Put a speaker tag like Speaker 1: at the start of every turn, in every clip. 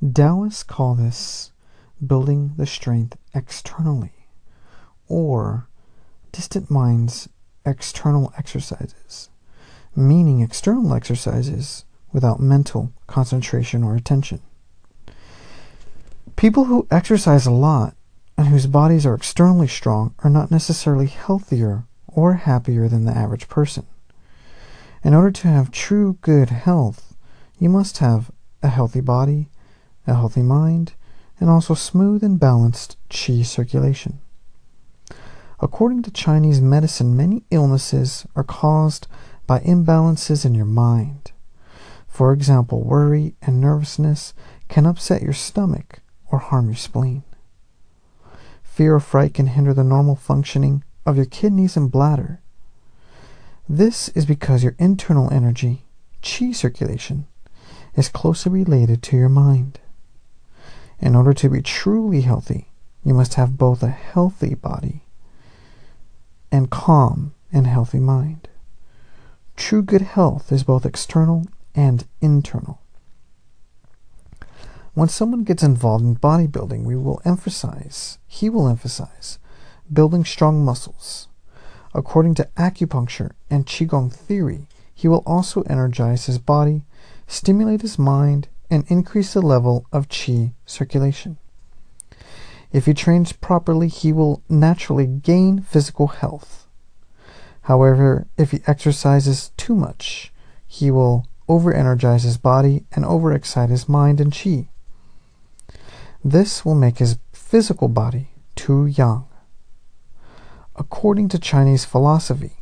Speaker 1: Taoists call this building the strength externally, or distant minds external exercises, meaning external exercises without mental concentration or attention. People who exercise a lot and whose bodies are externally strong are not necessarily healthier or happier than the average person. In order to have true good health, you must have a healthy body, a healthy mind, and also smooth and balanced qi circulation. According to Chinese medicine, many illnesses are caused by imbalances in your mind. For example, worry and nervousness can upset your stomach or harm your spleen. Fear or fright can hinder the normal functioning of your kidneys and bladder. This is because your internal energy, qi circulation, is closely related to your mind. In order to be truly healthy, you must have both a healthy body and calm and healthy mind. True good health is both external and internal. When someone gets involved in bodybuilding, we will emphasize, he will emphasize, building strong muscles. According to acupuncture and Qigong theory, he will also energize his body, stimulate his mind, and increase the level of Qi circulation. If he trains properly, he will naturally gain physical health. However, if he exercises too much, he will over energize his body and overexcite his mind and Qi. This will make his physical body too yang. According to Chinese philosophy,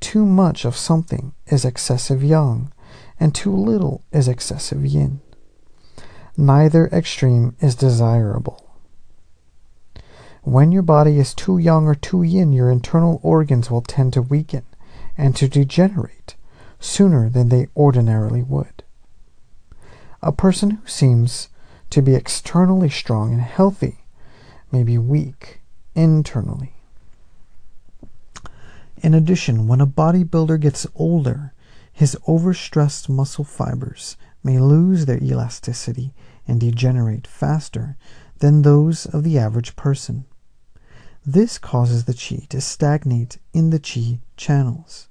Speaker 1: too much of something is excessive yang, and too little is excessive yin. Neither extreme is desirable. When your body is too yang or too yin, your internal organs will tend to weaken and to degenerate sooner than they ordinarily would. A person who seems to be externally strong and healthy may be weak internally. In addition, when a bodybuilder gets older, his overstressed muscle fibers may lose their elasticity and degenerate faster than those of the average person. This causes the qi to stagnate in the qi channels.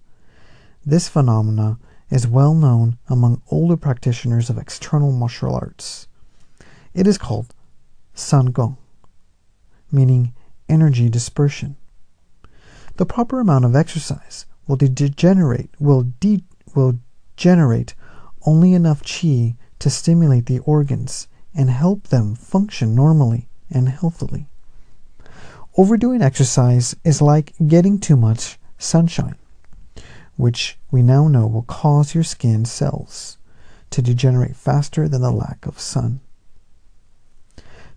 Speaker 1: This phenomena is well known among older practitioners of external martial arts. It is called San Gong, meaning energy dispersion. The proper amount of exercise will degenerate will de, will generate only enough qi to stimulate the organs and help them function normally and healthily. Overdoing exercise is like getting too much sunshine, which we now know will cause your skin cells to degenerate faster than the lack of sun.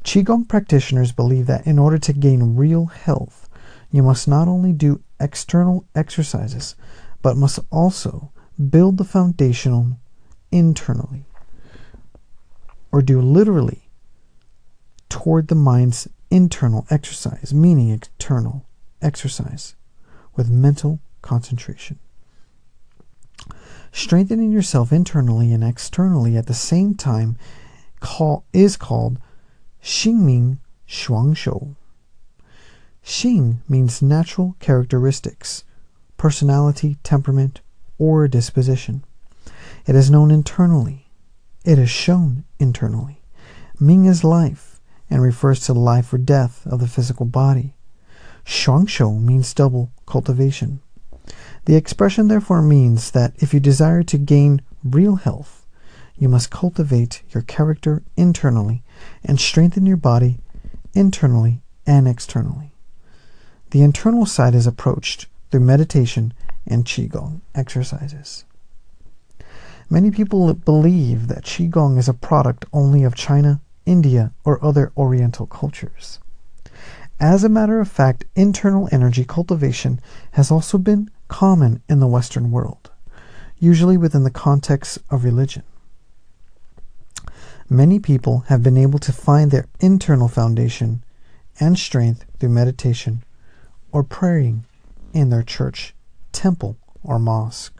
Speaker 1: Qigong practitioners believe that in order to gain real health, you must not only do external exercises, but must also build the foundation internally, or do literally toward the mind's internal exercise, meaning external exercise with mental concentration. Strengthening yourself internally and externally at the same time call, is called Xingming Shuangshou. Xing means natural characteristics, personality, temperament, or disposition. It is known internally. It is shown internally. Ming is life and refers to the life or death of the physical body. Shuangshou means double cultivation. The expression therefore means that if you desire to gain real health, you must cultivate your character internally and strengthen your body internally and externally. The internal side is approached through meditation and Qigong exercises. Many people believe that Qigong is a product only of China, India, or other Oriental cultures. As a matter of fact, internal energy cultivation has also been common in the Western world, usually within the context of religion. Many people have been able to find their internal foundation and strength through meditation or praying in their church, temple, or mosque.